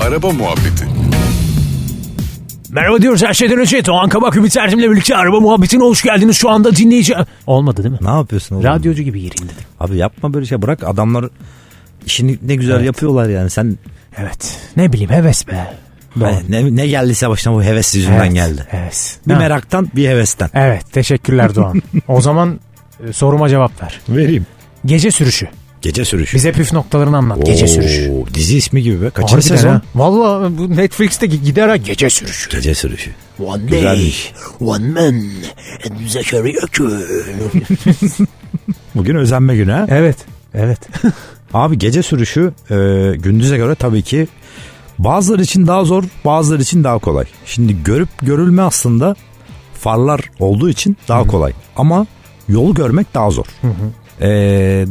Araba muhabbeti. Merhaba diyoruz her şeyden önce Doğan Kabak Ümit Erdem'le birlikte araba muhabbetine hoş geldiniz. Şu anda dinleyici... Olmadı değil mi? Ne yapıyorsun oğlum? Radyocu gibi gireyim dedim. Abi yapma böyle şey bırak adamlar işini ne güzel Evet. yapıyorlar yani sen Evet. Ne bileyim heves be. Ay, ne, ne geldiyse başına bu heves yüzünden Evet, geldi. Evet. Bir Ha. meraktan bir hevesten. Evet teşekkürler Doğan. o zaman e, soruma cevap ver. Vereyim. Gece sürüşü. Gece sürüşü. Bize püf noktalarını anlat. Gece Oo, sürüşü. Dizi ismi gibi be. Kaçıncı Harbiden sezon? ha. Valla bu Netflix'te gider ha gece sürüşü. Gece sürüşü. One Güzelmiş. one man and Zekeriya Bugün özenme günü ha. Evet. Evet. Abi gece sürüşü e, gündüze göre tabii ki bazıları için daha zor bazıları için daha kolay. Şimdi görüp görülme aslında farlar olduğu için daha kolay. Ama yolu görmek daha zor. E,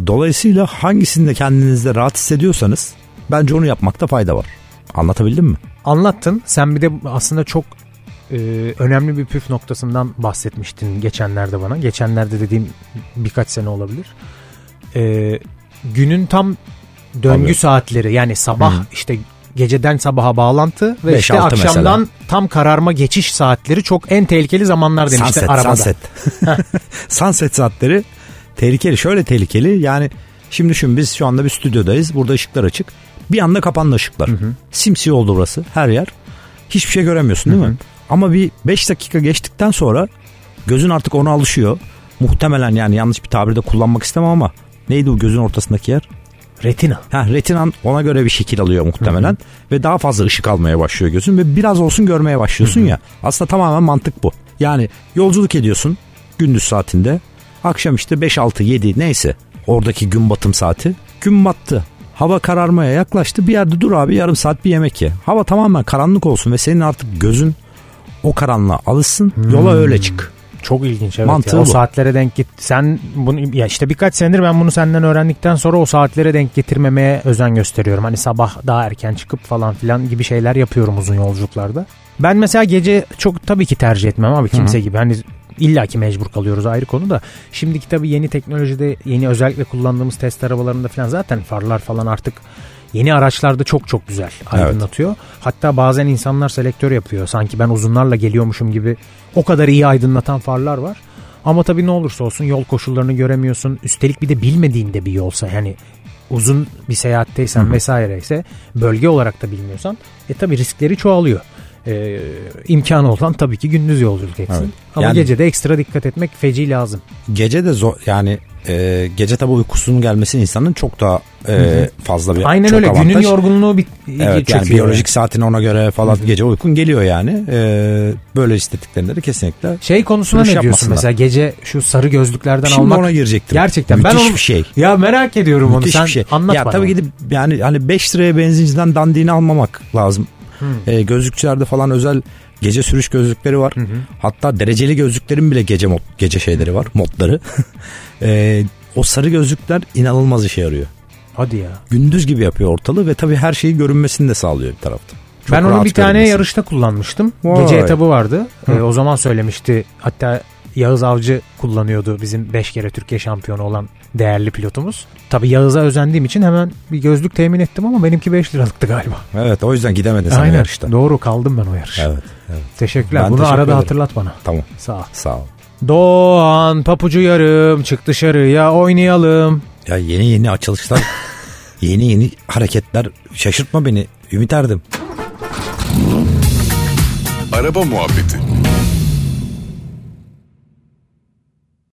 dolayısıyla hangisinde kendinizde rahat hissediyorsanız bence onu yapmakta fayda var. Anlatabildim mi? Anlattın. Sen bir de aslında çok e, önemli bir püf noktasından bahsetmiştin geçenlerde bana. Geçenlerde dediğim birkaç sene olabilir. E, günün tam döngü Tabii. saatleri yani sabah işte geceden sabaha bağlantı ve Beş, işte akşamdan mesela. tam kararma geçiş saatleri çok en tehlikeli zamanlar demişti sunset, arabada. sunset. sunset saatleri tehlikeli. Şöyle tehlikeli yani şimdi düşün biz şu anda bir stüdyodayız. Burada ışıklar açık. Bir anda kapandı ışıklar. Simsiyah oldu burası her yer. Hiçbir şey göremiyorsun değil mi? Ama bir 5 dakika geçtikten sonra gözün artık ona alışıyor. Muhtemelen yani yanlış bir tabirde kullanmak istemem ama neydi o gözün ortasındaki yer? Retina. Ha, retinan ona göre bir şekil alıyor muhtemelen ve daha fazla ışık almaya başlıyor gözün ve biraz olsun görmeye başlıyorsun ya. Aslında tamamen mantık bu. Yani yolculuk ediyorsun gündüz saatinde. Akşam işte 5 6 7 neyse oradaki gün batım saati. Gün battı. Hava kararmaya yaklaştı. Bir yerde dur abi yarım saat bir yemek ye. Hava tamamen karanlık olsun ve senin artık gözün o karanlığa alışsın. Yola öyle çık. Çok ilginç evet. Mantığı ya. O bu. saatlere denk git. Sen bunu ya işte birkaç senedir ben bunu senden öğrendikten sonra o saatlere denk getirmemeye özen gösteriyorum. Hani sabah daha erken çıkıp falan filan gibi şeyler yapıyorum uzun yolculuklarda. Ben mesela gece çok tabii ki tercih etmem abi kimse gibi. Hani illaki mecbur kalıyoruz ayrı konu da. Şimdiki tabii yeni teknolojide yeni özellikle kullandığımız test arabalarında falan zaten farlar falan artık yeni araçlarda çok çok güzel aydınlatıyor. Hatta bazen insanlar selektör yapıyor. Sanki ben uzunlarla geliyormuşum gibi o kadar iyi aydınlatan farlar var. Ama tabii ne olursa olsun yol koşullarını göremiyorsun. Üstelik bir de bilmediğinde bir yolsa yani uzun bir seyahatteysen vesaire ise bölge olarak da bilmiyorsan e tabii riskleri çoğalıyor. Ee, imkanı olan tabii ki gündüz yolculuk etsin. Evet. Ama Yani- gece de ekstra dikkat etmek feci lazım. Gece de zor yani e, gece tabi uykusunun gelmesi insanın çok daha e, fazla bir Aynen çok öyle. avantaj. Günün yorgunluğu bir Evet yani biyolojik saatine ona göre falan gece uykun geliyor yani. Ee, böyle istediklerinde de kesinlikle. Şey konusuna ne diyorsun mesela gece şu sarı gözlüklerden Şimdi almak ona girecektim. gerçekten Müthiş ben onu bir şey. ya merak ediyorum onu Müthiş sen bir şey. anlat ya bana. tabii onu. gidip yani hani 5 liraya benzinciden dandini almamak lazım. Ee, gözlükçülerde falan özel gece sürüş gözlükleri var. Hatta dereceli gözlüklerin bile gece mod, gece şeyleri var, modları. Ee, o sarı gözlükler inanılmaz işe yarıyor. Hadi ya. Gündüz gibi yapıyor ortalığı ve tabii her şeyi görünmesini de sağlıyor bir taraftan. Çok ben onu bir tane görünmesi. yarışta kullanmıştım. Vay. Gece etabı vardı. Ee, o zaman söylemişti. Hatta Yağız Avcı kullanıyordu bizim 5 kere Türkiye şampiyonu olan değerli pilotumuz. Tabii Yağız'a özendiğim için hemen bir gözlük temin ettim ama benimki 5 liralıktı galiba. Evet o yüzden gidemedin sen Aynen. yarışta. Doğru kaldım ben o yarışta. Evet, evet. Teşekkürler. Ben Bunu teşekkür arada ederim. hatırlat bana. Tamam. Sağ ol. Sağ ol. Doğan papucu yarım çık dışarıya oynayalım. Ya yeni yeni açılışlar, yeni yeni hareketler şaşırtma beni. Ümit Erdim. Araba muhabbeti.